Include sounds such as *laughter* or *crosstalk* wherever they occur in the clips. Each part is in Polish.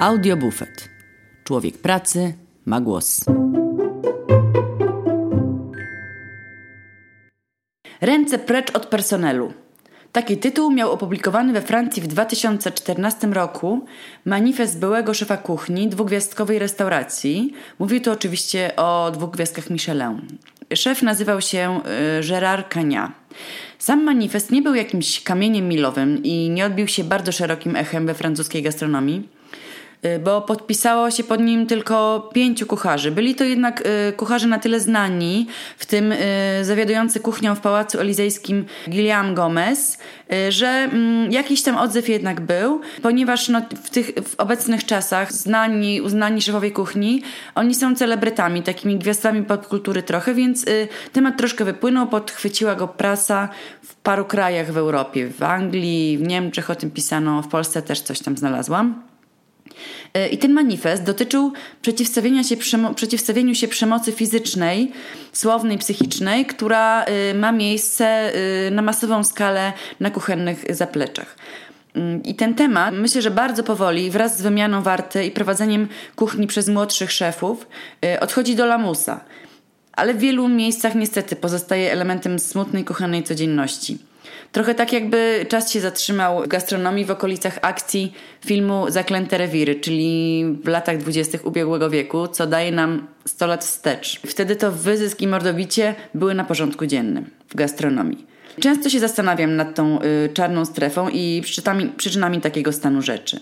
Audiobufet. Człowiek pracy ma głos. Ręce precz od personelu. Taki tytuł miał opublikowany we Francji w 2014 roku manifest byłego szefa kuchni dwugwiazdkowej restauracji. Mówił tu oczywiście o dwóch gwiazdkach Michelin. Szef nazywał się y, Gérard Cagna. Sam manifest nie był jakimś kamieniem milowym i nie odbił się bardzo szerokim echem we francuskiej gastronomii. Y, bo podpisało się pod nim tylko pięciu kucharzy. Byli to jednak y, kucharze na tyle znani, w tym y, zawiadujący kuchnią w Pałacu Elizejskim Guillaume Gomez, że mm, jakiś tam odzew jednak był, ponieważ no, w tych w obecnych czasach znani, uznani szefowie kuchni, oni są celebrytami, takimi gwiazdami podkultury trochę, więc temat troszkę wypłynął, podchwyciła go prasa w paru krajach w Europie, w Anglii, w Niemczech o tym pisano, w Polsce też coś tam znalazłam. E, I ten manifest dotyczył przeciwstawienia się przeciwstawieniu się przemocy fizycznej, słownej, psychicznej, która e, ma miejsce e, na masową skalę na kuchennych zapleczach. Mm, I ten temat, myślę, że bardzo powoli, wraz z wymianą warty i prowadzeniem kuchni przez młodszych szefów, odchodzi do lamusa. Ale w wielu miejscach niestety pozostaje elementem smutnej kuchennej codzienności. Trochę tak jakby czas się zatrzymał w gastronomii w okolicach akcji filmu Zaklęte Rewiry, czyli w latach dwudziestych ubiegłego wieku, co daje nam 100 lat wstecz. Wtedy to wyzysk i mordobicie były na porządku dziennym w gastronomii. Często się zastanawiam nad tą y, czarną strefą i przyczynami, przyczynami takiego stanu rzeczy.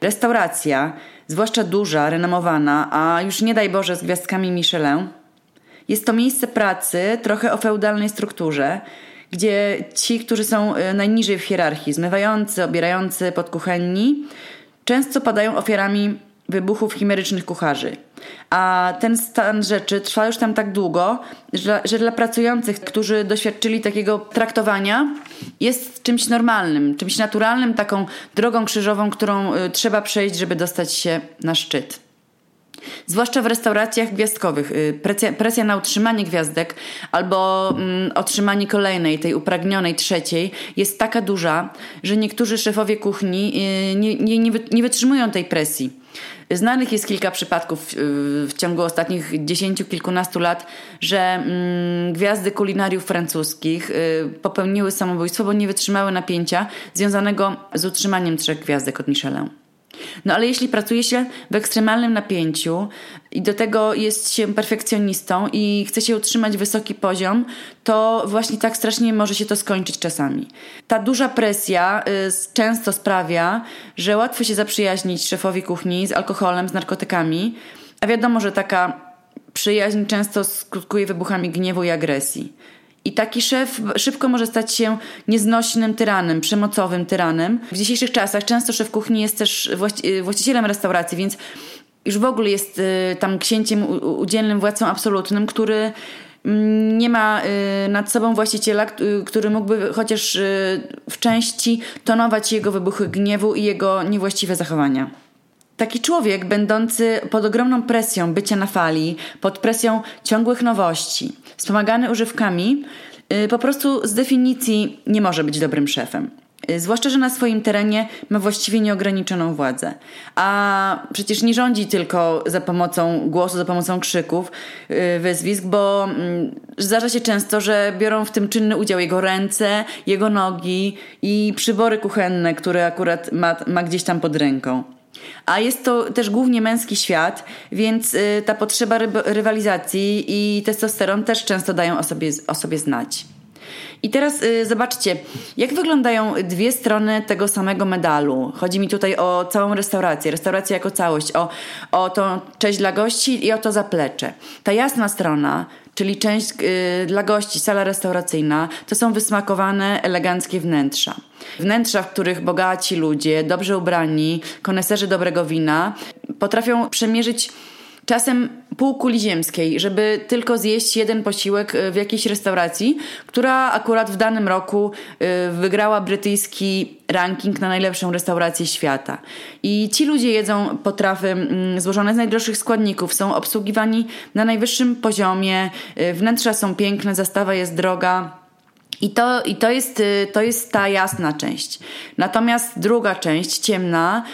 Restauracja, zwłaszcza duża, renomowana, a już nie daj Boże z gwiazdkami Michelin, jest to miejsce pracy trochę o feudalnej strukturze, gdzie ci, którzy są e, najniżej w hierarchii, zmywający, obierający podkuchenni, często padają ofiarami wybuchów chimerycznych kucharzy. A ten stan rzeczy trwa już tam tak długo, że, że, dla pracujących, którzy doświadczyli takiego traktowania, jest czymś normalnym, czymś naturalnym, taką drogą krzyżową, którą y, trzeba przejść, żeby dostać się na szczyt. Zwłaszcza w restauracjach gwiazdkowych. Y, presja, presja na utrzymanie gwiazdek albo mm, otrzymanie kolejnej, tej upragnionej trzeciej jest taka duża, że niektórzy szefowie kuchni y, nie, nie, nie, wytrzymują tej presji. Znanych jest kilka przypadków y, w ciągu ostatnich dziesięciu, kilkunastu lat, że mm, gwiazdy kulinariów francuskich popełniły samobójstwo, bo nie wytrzymały napięcia związanego z utrzymaniem trzech gwiazdek od Michelin. No ale jeśli pracuje się w ekstremalnym napięciu i do tego jest się perfekcjonistą i chce się utrzymać wysoki poziom, to właśnie tak strasznie może się to skończyć czasami. Ta duża presja y, często sprawia, że łatwo się zaprzyjaźnić szefowi kuchni z alkoholem, z narkotykami, a wiadomo, że taka przyjaźń często skutkuje wybuchami gniewu i agresji. I taki szef szybko może stać się nieznośnym tyranem, przemocowym tyranem. W dzisiejszych czasach często szef kuchni jest też właści właścicielem restauracji, więc już w ogóle jest y, tam księciem udzielnym, władcą absolutnym, który mm, nie ma y, nad sobą właściciela, który mógłby chociaż y, w części tonować jego wybuchy gniewu i jego niewłaściwe zachowania. Taki człowiek, będący pod ogromną presją bycia na fali, pod presją ciągłych nowości, wspomagany używkami, y, po prostu z definicji nie może być dobrym szefem. Y, zwłaszcza, że na swoim terenie ma właściwie nieograniczoną władzę. A przecież nie rządzi tylko za pomocą głosu, za pomocą krzyków, y, wyzwisk, bo mm, zdarza się często, że biorą w tym czynny udział jego ręce, jego nogi i przybory kuchenne, które akurat ma, ma gdzieś tam pod ręką. A jest to też głównie męski świat, więc y, ta potrzeba rywalizacji i testosteron też często dają o sobie, o sobie znać. I teraz y, zobaczcie, jak wyglądają dwie strony tego samego medalu. Chodzi mi tutaj o całą restaurację, restaurację jako całość, o, o tą część dla gości i o to zaplecze. Ta jasna strona czyli część y, dla gości, sala restauracyjna, to są wysmakowane, eleganckie wnętrza. Wnętrza, w których bogaci ludzie, dobrze ubrani, koneserzy dobrego wina potrafią przemierzyć czasem pół kuli ziemskiej, żeby tylko zjeść jeden posiłek y, w jakiejś restauracji, która akurat w danym roku y, wygrała brytyjski ranking na najlepszą restaurację świata. I ci ludzie jedzą potrawy mm, złożone z najdroższych składników, są obsługiwani na najwyższym poziomie, y, wnętrza są piękne, zastawa jest droga. I to, i to, jest, y, to jest ta jasna część. Natomiast druga część, ciemna,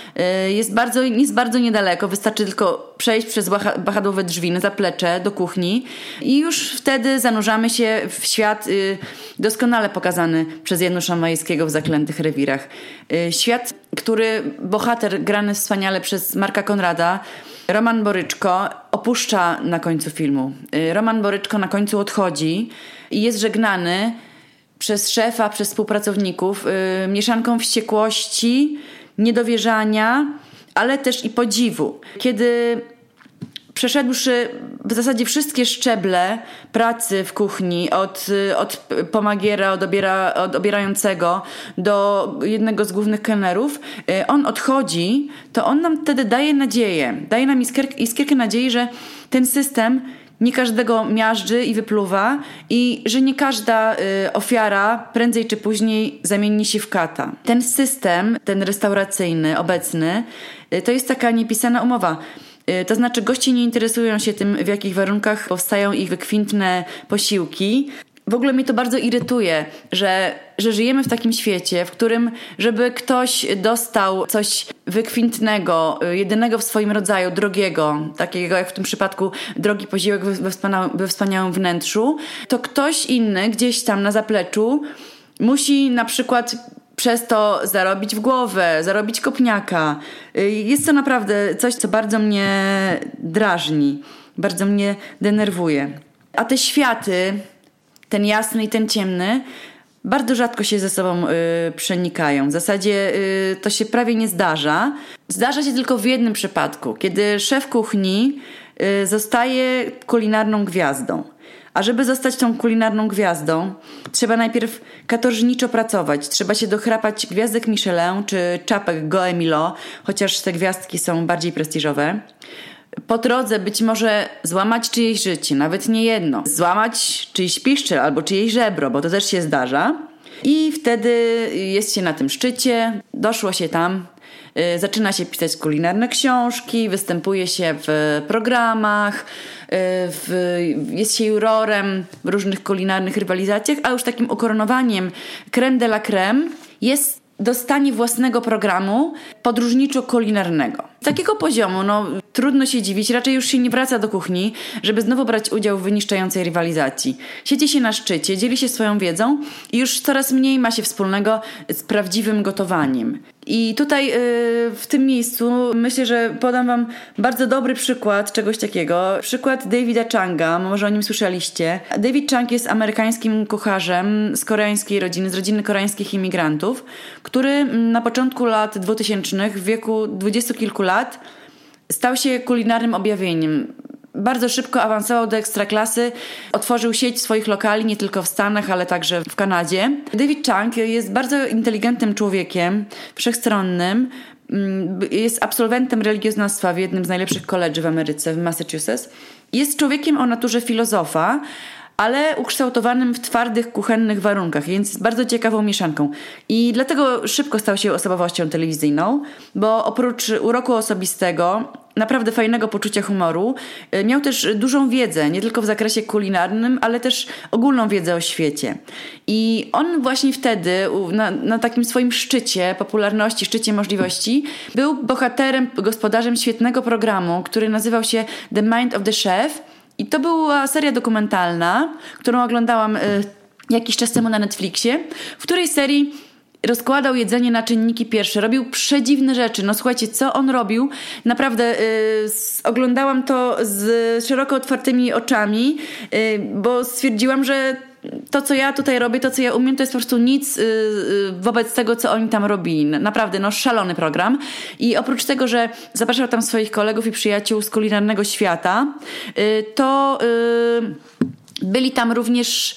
y, jest bardzo, jest bardzo niedaleko. Wystarczy tylko przejść przez wahadłowe drzwi na zaplecze do kuchni i już wtedy zanurzamy się w świat y, doskonale pokazany przez Janusza Majewskiego w Zaklętych Rewirach. Świat, który bohater grany wspaniale przez Marka Konrada Roman Boryczko opuszcza na końcu filmu. Roman Boryczko na końcu odchodzi i jest żegnany przez szefa, przez współpracowników yy, mieszanką wściekłości, niedowierzania, ale też i podziwu. Kiedy przeszedłszy w zasadzie wszystkie szczeble pracy w kuchni, od, od pomagiera, od, obiera, od obierającego do jednego z głównych kelnerów, y, on odchodzi, to on nam wtedy daje nadzieję, daje nam iskierkę nadziei, że ten system nie każdego miażdży i wypluwa i że nie każda y, ofiara prędzej czy później zamieni się w kata. Ten system, ten restauracyjny, obecny, y, to jest taka niepisana umowa. Y, to znaczy, goście nie interesują się tym, w jakich warunkach powstają ich wykwintne posiłki, w ogóle mnie to bardzo irytuje, że, że żyjemy w takim świecie, w którym, żeby ktoś dostał coś wykwintnego, jedynego w swoim rodzaju, drogiego, takiego jak w tym przypadku drogi poziłek we wspaniałym, we wspaniałym wnętrzu, to ktoś inny gdzieś tam na zapleczu musi na przykład przez to zarobić w głowę, zarobić kopniaka. Jest to naprawdę coś, co bardzo mnie drażni, bardzo mnie denerwuje. A te światy, ten jasny i ten ciemny, bardzo rzadko się ze sobą y, przenikają. W zasadzie y, to się prawie nie zdarza. Zdarza się tylko w jednym przypadku, kiedy szef kuchni y, zostaje kulinarną gwiazdą. A żeby zostać tą kulinarną gwiazdą, trzeba najpierw katorżniczo pracować. Trzeba się dochrapać gwiazdek Michelin czy czapek Goemilo, chociaż te gwiazdki są bardziej prestiżowe po drodze być może złamać czyjeś życie, nawet nie jedno. Złamać czyjś piszczel albo czyjeś żebro, bo to też się zdarza. I wtedy jest się na tym szczycie, doszło się tam, y, zaczyna się pisać kulinarne książki, występuje się w programach, y, w, jest się jurorem w różnych kulinarnych rywalizacjach, a już takim ukoronowaniem creme de la creme jest dostanie własnego programu podróżniczo-kulinarnego. Z takiego poziomu, no trudno się dziwić, raczej już się nie wraca do kuchni, żeby znowu brać udział w wyniszczającej rywalizacji. Siedzi się na szczycie, dzieli się swoją wiedzą i już coraz mniej ma się wspólnego z prawdziwym gotowaniem. I tutaj yy, w tym miejscu myślę, że podam Wam bardzo dobry przykład czegoś takiego. Przykład Davida Changa, może o nim słyszeliście. David Chang jest amerykańskim kucharzem z koreańskiej rodziny, z rodziny koreańskich imigrantów, który na początku lat 2000, w wieku dwudziestu kilku lat, stał się kulinarnym objawieniem. Bardzo szybko awansował do ekstraklasy, otworzył sieć swoich lokali nie tylko w Stanach, ale także w Kanadzie. David Chang jest bardzo inteligentnym człowiekiem, wszechstronnym. Mm, jest absolwentem religioznawstwa w jednym z najlepszych koledży w Ameryce, w Massachusetts. Jest człowiekiem o naturze filozofa, ale ukształtowanym w twardych, kuchennych warunkach, więc jest bardzo ciekawą mieszanką. I dlatego szybko stał się osobowością telewizyjną, bo oprócz uroku osobistego, naprawdę fajnego poczucia humoru, y, miał też dużą wiedzę, nie tylko w zakresie kulinarnym, ale też ogólną wiedzę o świecie. I on właśnie wtedy, na, na takim swoim szczycie popularności, szczycie możliwości, był bohaterem, gospodarzem świetnego programu, który nazywał się The Mind of the Chef i to była seria dokumentalna, którą oglądałam y, jakiś czas temu na Netflixie, w której serii rozkładał jedzenie na czynniki pierwsze, robił przedziwne rzeczy. No słuchajcie, co on robił? Naprawdę y, oglądałam to z szeroko otwartymi oczami, y, bo stwierdziłam, że to, co ja tutaj robię, to, co ja umiem, to jest po prostu nic y, y, wobec tego, co oni tam robili. Naprawdę, no szalony program. I oprócz tego, że zapraszał tam swoich kolegów i przyjaciół z kulinarnego świata, y, to byli tam również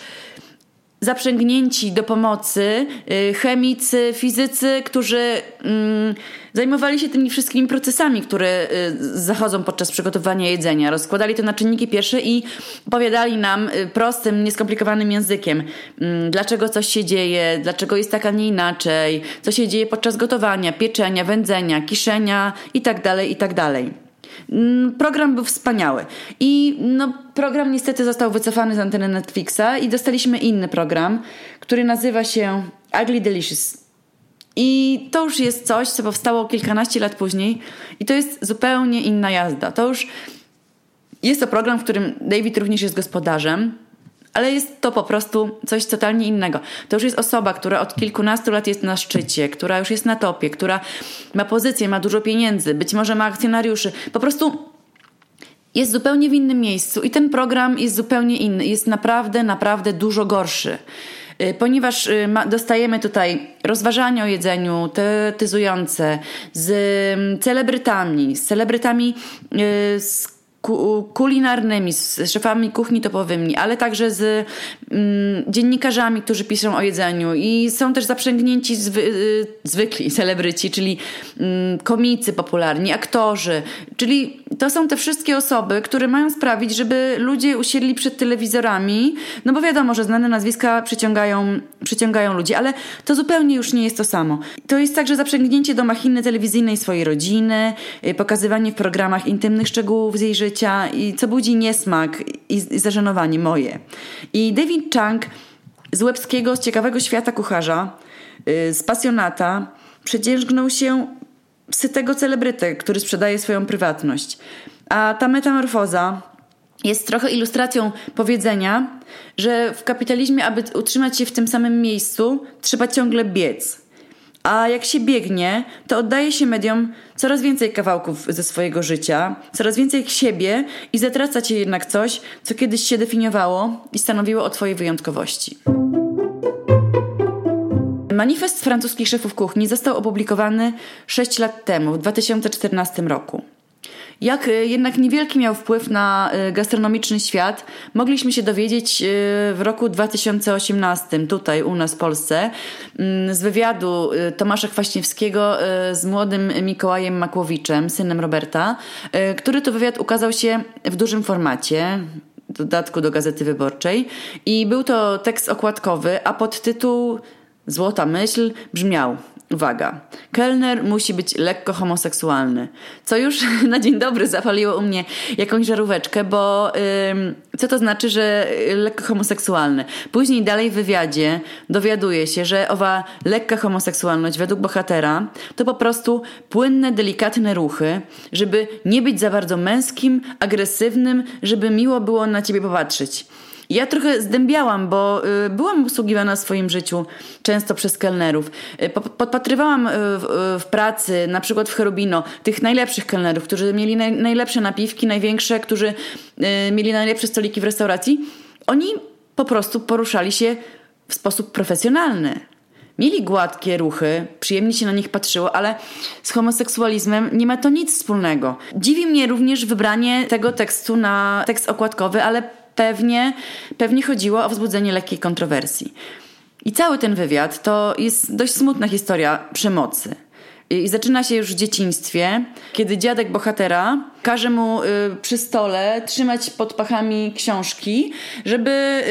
zaprzęgnięci do pomocy chemicy, fizycy, którzy mm, zajmowali się tymi wszystkimi procesami, które y, zachodzą podczas przygotowania jedzenia. Rozkładali to na czynniki pierwsze i opowiadali nam y, prostym, nieskomplikowanym językiem, mm, dlaczego coś się dzieje, dlaczego jest tak, a nie inaczej, co się dzieje podczas gotowania, pieczenia, wędzenia, kiszenia itd., tak itd. Tak Mm, program był wspaniały. I no, program niestety został wycofany z anteny Netflixa i dostaliśmy inny program, który nazywa się Ugly Delicious. I to już jest coś, co powstało kilkanaście lat później, i to jest zupełnie inna jazda. To już jest to program, w którym David również jest gospodarzem, ale jest to po prostu coś totalnie innego. To już jest osoba, która od kilkunastu lat jest na szczycie, która już jest na topie, która ma pozycję, ma dużo pieniędzy, być może ma akcjonariuszy. Po prostu jest zupełnie w innym miejscu i ten program jest zupełnie inny. Jest naprawdę, naprawdę dużo gorszy ponieważ y, dostajemy tutaj rozważania o jedzeniu tetyzujące z mm, celebrytami, z celebrytami y, z kulinarnymi, z szefami kuchni topowymi, ale także z mm, dziennikarzami, którzy piszą o jedzeniu i są też zaprzęgnięci zwy, y, zwykli *laughs* celebryci, czyli mm, komicy popularni, aktorzy, czyli to są te wszystkie osoby, które mają sprawić, żeby ludzie usiedli przed telewizorami, no bo wiadomo, że znane nazwiska przyciągają, przyciągają ludzi, ale to zupełnie już nie jest to samo. To jest także zaprzęgnięcie do machiny telewizyjnej swojej rodziny, y, pokazywanie w programach intymnych szczegółów z jej życia, życia i co budzi niesmak i, i zażenowanie moje. I David Chang z łebskiego, z ciekawego świata kucharza, yy, z pasjonata, przedzierzgnął się sytego celebrytę, który sprzedaje swoją prywatność. A ta metamorfoza jest trochę ilustracją powiedzenia, że w kapitalizmie, aby utrzymać się w tym samym miejscu, trzeba ciągle biec. A jak się biegnie, to oddaje się mediom coraz więcej kawałków ze swojego życia, coraz więcej siebie i zatraca cię jednak coś, co kiedyś się definiowało i stanowiło o twojej wyjątkowości. Manifest francuskich szefów kuchni został opublikowany 6 lat temu, w 2014 roku. Jak y, jednak niewielki miał wpływ na y, gastronomiczny świat, mogliśmy się dowiedzieć y, w roku 2018, tutaj u nas w Polsce, mm, z wywiadu Tomasza Kwaśniewskiego z młodym Mikołajem Makłowiczem, synem Roberta, który to wywiad ukazał się w dużym formacie, dodatku do Gazety Wyborczej. I był to tekst okładkowy, a podtytuł Złota myśl brzmiał Uwaga, kelner musi być lekko homoseksualny. Co już *laughs* na dzień dobry zapaliło u mnie jakąś żaróweczkę, bo ym, co to znaczy, że lekko homoseksualny? Później dalej w wywiadzie dowiaduje się, że owa lekka homoseksualność według bohatera to po prostu płynne, delikatne ruchy, żeby nie być za bardzo męskim, agresywnym, żeby miło było na ciebie popatrzeć. Ja trochę zdębiałam, bo y, byłam obsługiwana w swoim życiu często przez kelnerów. Y, podpatrywałam y, w, pracy, na przykład w Cherubino, tych najlepszych kelnerów, którzy mieli naj, najlepsze napiwki, największe, którzy mieli najlepsze stoliki w restauracji. Oni po prostu poruszali się w sposób profesjonalny. Mieli gładkie ruchy, przyjemnie się na nich patrzyło, ale z homoseksualizmem nie ma to nic wspólnego. Dziwi mnie również wybranie tego tekstu na tekst okładkowy, ale pewnie, pewnie chodziło o wzbudzenie lekkiej kontrowersji. I cały ten wywiad to jest dość smutna historia przemocy. I zaczyna się już w dzieciństwie, kiedy dziadek bohatera każe mu y, przy stole trzymać pod pachami książki, żeby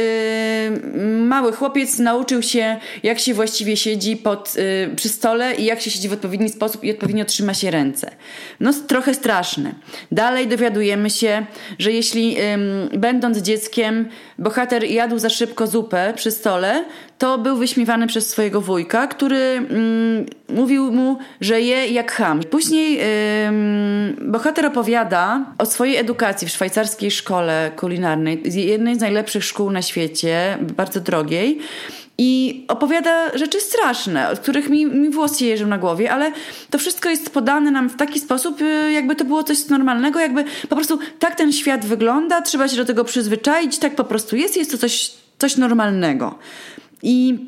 y, mały chłopiec nauczył się, jak się właściwie siedzi pod, y, przy stole i jak się siedzi w odpowiedni sposób i odpowiednio trzyma się ręce. No trochę straszne. Dalej dowiadujemy się, że jeśli będąc dzieckiem bohater jadł za szybko zupę przy stole, to był wyśmiewany przez swojego wujka, który mówił mu, że je jak ham. Później bohater opowiada o swojej edukacji w szwajcarskiej szkole kulinarnej, jednej z najlepszych szkół na świecie, bardzo drogiej. I opowiada rzeczy straszne, od których mi, mi włosy jeżą na głowie, ale to wszystko jest podane nam w taki sposób, y, jakby to było coś normalnego, jakby po prostu tak ten świat wygląda, trzeba się do tego przyzwyczaić, tak po prostu jest, jest to coś, coś normalnego. I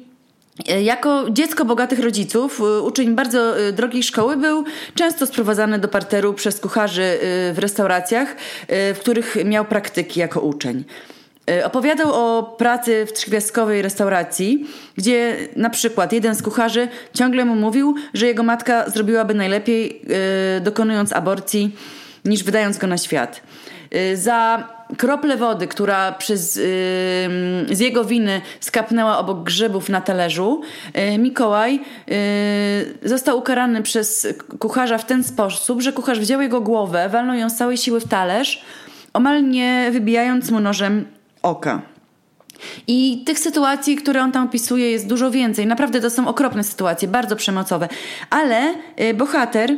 jako dziecko bogatych rodziców, e, uczeń bardzo e, drogiej szkoły, był często sprowadzany do parteru przez kucharzy w restauracjach, w których miał praktyki jako uczeń. Opowiadał o pracy w trzygwiazdkowej restauracji, gdzie na przykład jeden z kucharzy ciągle mu mówił, że jego matka zrobiłaby najlepiej dokonując aborcji niż wydając go na świat. Za kroplę wody, która przez, yy, z jego winy skapnęła obok grzybów na talerzu, yy, Mikołaj yy, został ukarany przez kucharza w ten sposób, że kucharz wziął jego głowę, walnął ją z całej siły w talerz, omal nie wybijając mu nożem oka. I tych sytuacji, które on tam opisuje, jest dużo więcej. Naprawdę to są okropne sytuacje, bardzo przemocowe. Ale y, bohater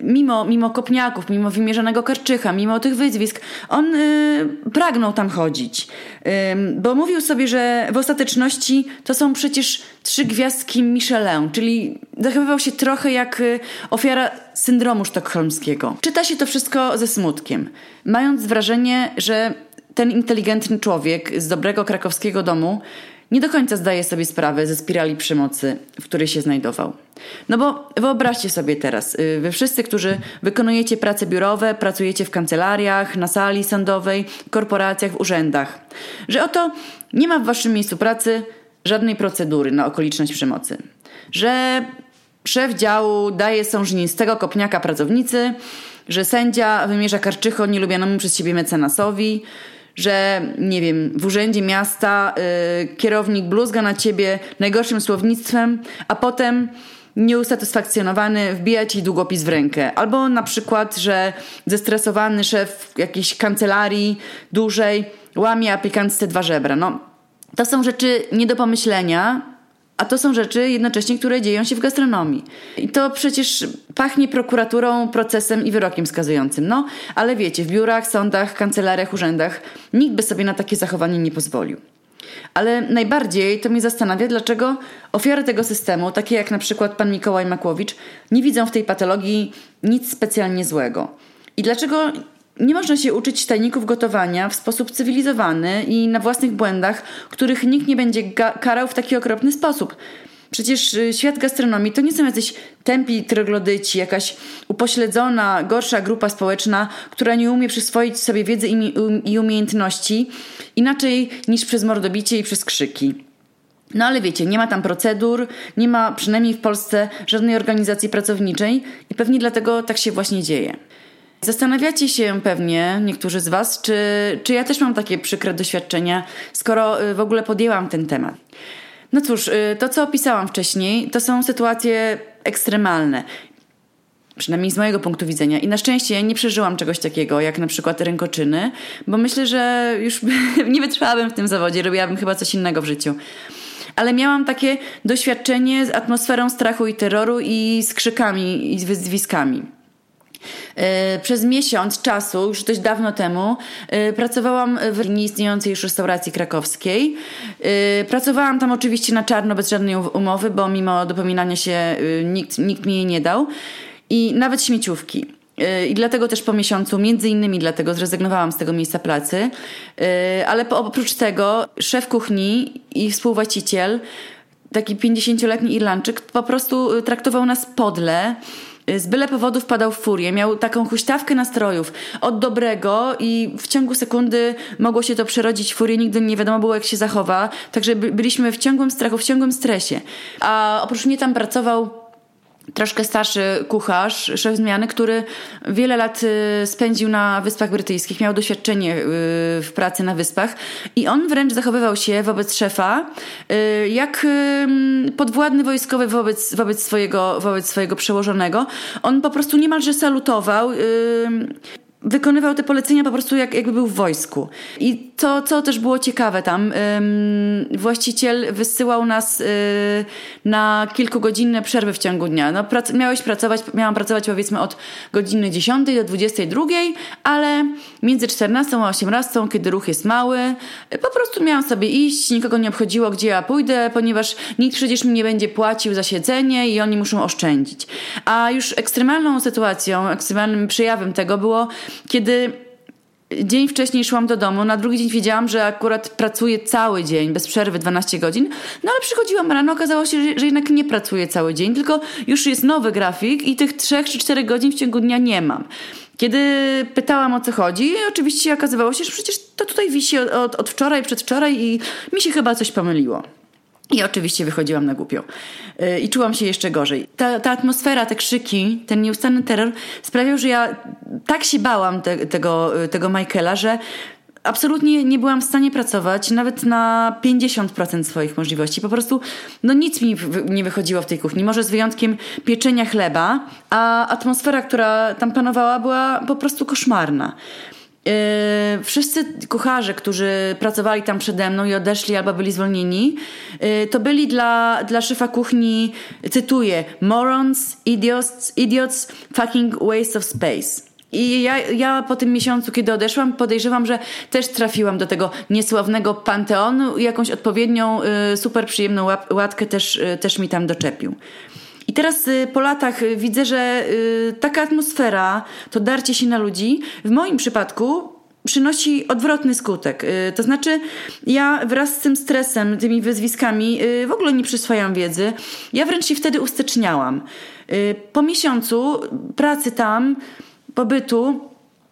mimo, mimo kopniaków, mimo wymierzonego karczycha, mimo tych wyzwisk, on y, pragnął tam chodzić. Y, bo mówił sobie, że w ostateczności to są przecież trzy gwiazdki Michelin, czyli zachowywał się trochę jak y, ofiara syndromu sztokholmskiego. Czyta się to wszystko ze smutkiem, mając wrażenie, że ten inteligentny człowiek z dobrego krakowskiego domu nie do końca zdaje sobie sprawę ze spirali przemocy, w której się znajdował. No bo wyobraźcie sobie teraz, y, wy wszyscy, którzy wykonujecie prace biurowe, pracujecie w kancelariach, na sali sądowej, korporacjach, w urzędach, że oto nie ma w waszym miejscu pracy żadnej procedury na okoliczność przemocy, że szef działu daje sążnistego kopniaka pracownicy, że sędzia wymierza karczycho nielubianemu przez siebie mecenasowi, że nie wiem, w urzędzie miasta yy, kierownik bluzga na ciebie najgorszym słownictwem, a potem nieusatysfakcjonowany wbija ci długopis w rękę. Albo na przykład, że zestresowany szef jakiejś kancelarii dłużej łamie aplikantce dwa żebra. No, to są rzeczy nie do pomyślenia, a to są rzeczy jednocześnie, które dzieją się w gastronomii. I to przecież pachnie prokuraturą, procesem i wyrokiem skazującym. No, ale wiecie, w biurach, sądach, kancelariach, urzędach nikt by sobie na takie zachowanie nie pozwolił. Ale najbardziej to mnie zastanawia, dlaczego ofiary tego systemu, takie jak na przykład pan Mikołaj Makłowicz, nie widzą w tej patologii nic specjalnie złego. I dlaczego nie można się uczyć tajników gotowania w sposób cywilizowany i na własnych błędach, których nikt nie będzie karał w taki okropny sposób. Przecież y, świat gastronomii to nie są jacyś tępi troglodyci, jakaś upośledzona, gorsza grupa społeczna, która nie umie przyswoić sobie wiedzy i umiejętności inaczej niż przez mordobicie i przez krzyki. No ale wiecie, nie ma tam procedur, nie ma przynajmniej w Polsce żadnej organizacji pracowniczej i pewnie dlatego tak się właśnie dzieje. Zastanawiacie się pewnie, niektórzy z Was, czy, czy ja też mam takie przykre doświadczenia, skoro y, w ogóle podjęłam ten temat. No cóż, y, to co opisałam wcześniej, to są sytuacje ekstremalne. Przynajmniej z mojego punktu widzenia. I na szczęście nie przeżyłam czegoś takiego, jak na przykład rękoczyny, bo myślę, że już *laughs* nie wytrwałabym w tym zawodzie, robiłabym chyba coś innego w życiu ale miałam takie doświadczenie z atmosferą strachu i terroru i z krzykami i z wyzwiskami. E, przez miesiąc czasu, już dość dawno temu, e, pracowałam w nieistniejącej już restauracji krakowskiej. E, pracowałam tam oczywiście na czarno, bez żadnej umowy, bo mimo dopominania się nikt, nikt mi jej nie dał. I nawet śmieciówki. I dlatego też po miesiącu, między innymi dlatego zrezygnowałam z tego miejsca pracy. Ale oprócz tego szef kuchni i współwłaściciel, taki 50-letni Irlandczyk, po prostu traktował nas podle z byle powodu wpadał w furię, miał taką huśtawkę nastrojów. Od dobrego i w ciągu sekundy mogło się to przerodzić w furię, nigdy nie wiadomo było jak się zachowa, także byliśmy w ciągłym strachu, w ciągłym stresie. A oprócz mnie tam pracował troszkę starszy kucharz, szef zmiany, który wiele lat y, spędził na Wyspach Brytyjskich, miał doświadczenie y, w pracy na wyspach i on wręcz zachowywał się wobec szefa y, jak podwładny wojskowy wobec, wobec, swojego, wobec swojego przełożonego. On po prostu niemalże salutował wykonywał te polecenia po prostu jak, jakby był w wojsku. I to, co też było ciekawe tam, ym, właściciel wysyłał nas yy, na kilkugodzinne przerwy w ciągu dnia. No, prac miałeś pracować, miałam pracować powiedzmy od godziny 10 do 22, ale między 14 a 18, kiedy ruch jest mały, po prostu miałam sobie iść, nikogo nie obchodziło, gdzie ja pójdę, ponieważ nikt przecież mi nie będzie płacił za siedzenie i oni muszą oszczędzić. A już ekstremalną sytuacją, ekstremalnym przejawem tego było kiedy dzień wcześniej szłam do domu, na drugi dzień wiedziałam, że akurat pracuję cały dzień, bez przerwy 12 godzin, no ale przychodziłam rano, okazało się, że, że jednak nie pracuję cały dzień, tylko już jest nowy grafik i tych 3 czy 4 godzin w ciągu dnia nie mam. Kiedy pytałam o co chodzi, oczywiście okazywało się, że przecież to tutaj wisi od, od, od wczoraj, przedwczoraj i mi się chyba coś pomyliło. I oczywiście wychodziłam na głupią. Y, I czułam się jeszcze gorzej. Ta, ta atmosfera, te krzyki, ten nieustanny terror sprawiał, że ja tak się bałam te, tego, y, tego Michaela, że absolutnie nie byłam w stanie pracować nawet na 50% swoich możliwości. Po prostu no nic mi nie wychodziło w tej kuchni, może z wyjątkiem pieczenia chleba, a atmosfera, która tam panowała była po prostu koszmarna. Yy, wszyscy kucharze, którzy pracowali tam przede mną i odeszli albo byli zwolnieni, yy, to byli dla, dla szefa kuchni, cytuję, morons, idiots, idiots, fucking waste of space. I ja, ja po tym miesiącu, kiedy odeszłam, podejrzewam, że też trafiłam do tego niesławnego panteonu i jakąś odpowiednią, y, super przyjemną łap, łatkę też, y, też mi tam doczepił. I teraz y, po latach widzę, że taka atmosfera, to darcie się na ludzi, w moim przypadku przynosi odwrotny skutek. To znaczy, ja wraz z tym stresem, tymi wyzwiskami w ogóle nie przyswajam wiedzy. Ja wręcz się wtedy usteczniałam. Po miesiącu pracy tam, pobytu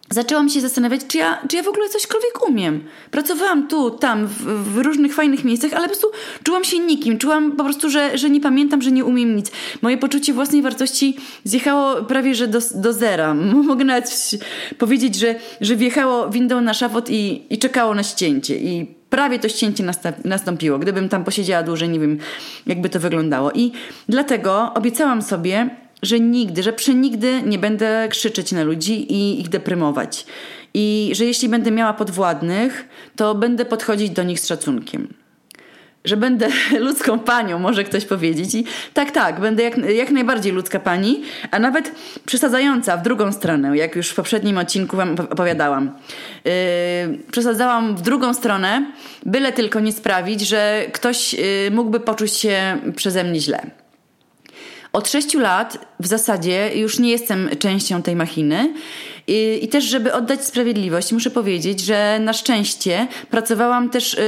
zaczęłam się zastanawiać, czy ja, czy ja w ogóle cośkolwiek umiem. Pracowałam tu, tam, w, w, różnych fajnych miejscach, ale po prostu czułam się nikim. Czułam po prostu, że, że nie pamiętam, że nie umiem nic. Moje poczucie własnej wartości zjechało prawie, że do, do zera. *laughs* Mogę nawet powiedzieć, że, że wjechało windą na szafot i, i czekało na ścięcie. I prawie to ścięcie nastąpiło. Gdybym tam posiedziała dłużej, nie wiem, jakby to wyglądało. I dlatego obiecałam sobie, że nigdy, że przenigdy nie będę krzyczeć na ludzi i ich deprymować. I że jeśli będę miała podwładnych, to będę podchodzić do nich z szacunkiem. Że będę *laughs* ludzką panią, może ktoś powiedzieć. I tak, tak, będę jak, jak najbardziej ludzka pani, a nawet przesadzająca w drugą stronę, jak już w poprzednim odcinku Wam opowiadałam. Yy, przesadzałam w drugą stronę, byle tylko nie sprawić, że ktoś yy, mógłby poczuć się przeze mnie źle. Od sześciu lat w zasadzie już nie jestem częścią tej machiny. I, I, też, żeby oddać sprawiedliwość, muszę powiedzieć, że na szczęście pracowałam też yy,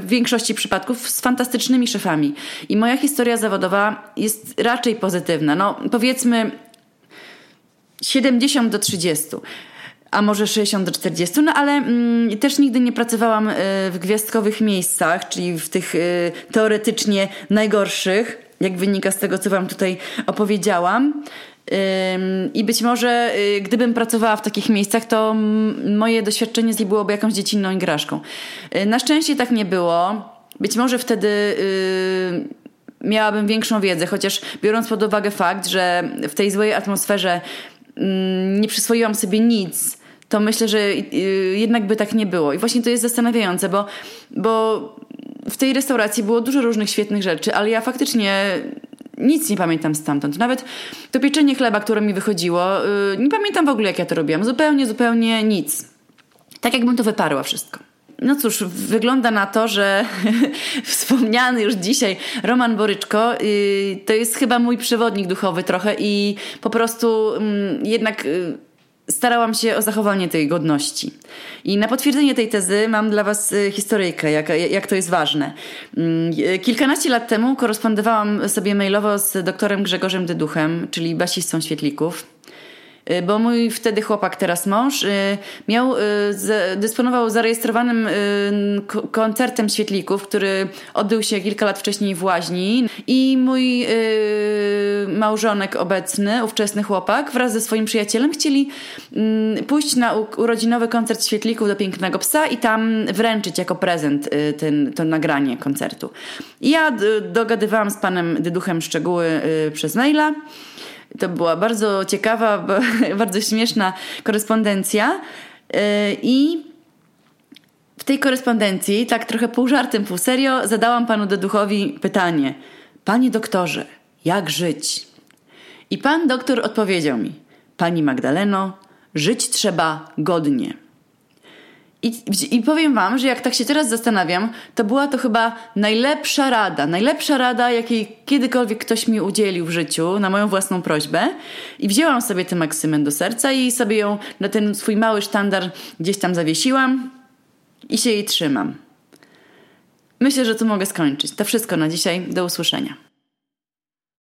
w większości przypadków z fantastycznymi szefami. I moja historia zawodowa jest raczej pozytywna. No, powiedzmy 70 do 30 a może 60 do 40, no ale mm, też nigdy nie pracowałam y, w gwiazdkowych miejscach, czyli w tych y, teoretycznie najgorszych jak wynika z tego, co Wam tutaj opowiedziałam. I być może, y, gdybym pracowała w takich miejscach, to moje doświadczenie z nich byłoby jakąś dziecinną igraszką. Y, na szczęście tak nie było. Być może wtedy y, miałabym większą wiedzę, chociaż biorąc pod uwagę fakt, że w tej złej atmosferze nie przyswoiłam sobie nic, to myślę, że jednak by tak nie było. I właśnie to jest zastanawiające, bo, bo w tej restauracji było dużo różnych świetnych rzeczy, ale ja faktycznie nic nie pamiętam stamtąd. Nawet to pieczenie chleba, które mi wychodziło, yy, nie pamiętam w ogóle, jak ja to robiłam. Zupełnie, zupełnie nic. Tak jakbym to wyparła wszystko. No cóż, wygląda na to, że *laughs* wspomniany już dzisiaj Roman Boryczko yy, to jest chyba mój przewodnik duchowy trochę i po prostu yy, jednak y, starałam się o zachowanie tej godności. I na potwierdzenie tej tezy mam dla Was y, historyjkę, jak, jak to jest ważne. Mm, kilkanaście lat temu korespondowałam sobie mailowo z doktorem Grzegorzem Dyduchem, czyli basistą Świetlików. Y, bo mój wtedy chłopak, teraz mąż, y, miał, y, dysponował zarejestrowanym koncertem świetlików, który odbył się kilka lat wcześniej w Łaźni i mój małżonek obecny, ówczesny chłopak wraz ze swoim przyjacielem chcieli mm, pójść na urodzinowy koncert świetlików do Pięknego Psa i tam wręczyć jako prezent ten, to nagranie koncertu. I ja dogadywałam z panem Dyduchem szczegóły przez maila. To była bardzo ciekawa, *laughs* bardzo śmieszna korespondencja. Y, I w tej korespondencji, tak trochę pół żartem, pół serio, zadałam panu Deduchowi pytanie: Panie doktorze, jak żyć? I pan doktor odpowiedział mi: Pani Magdaleno, żyć trzeba godnie. I, I powiem Wam, że jak tak się teraz zastanawiam, to była to chyba najlepsza rada, najlepsza rada, jakiej kiedykolwiek ktoś mi udzielił w życiu na moją własną prośbę. I wzięłam sobie tę maksymę do serca i sobie ją na ten swój mały sztandar gdzieś tam zawiesiłam i się jej trzymam. Myślę, że tu mogę skończyć. To wszystko na dzisiaj. Do usłyszenia.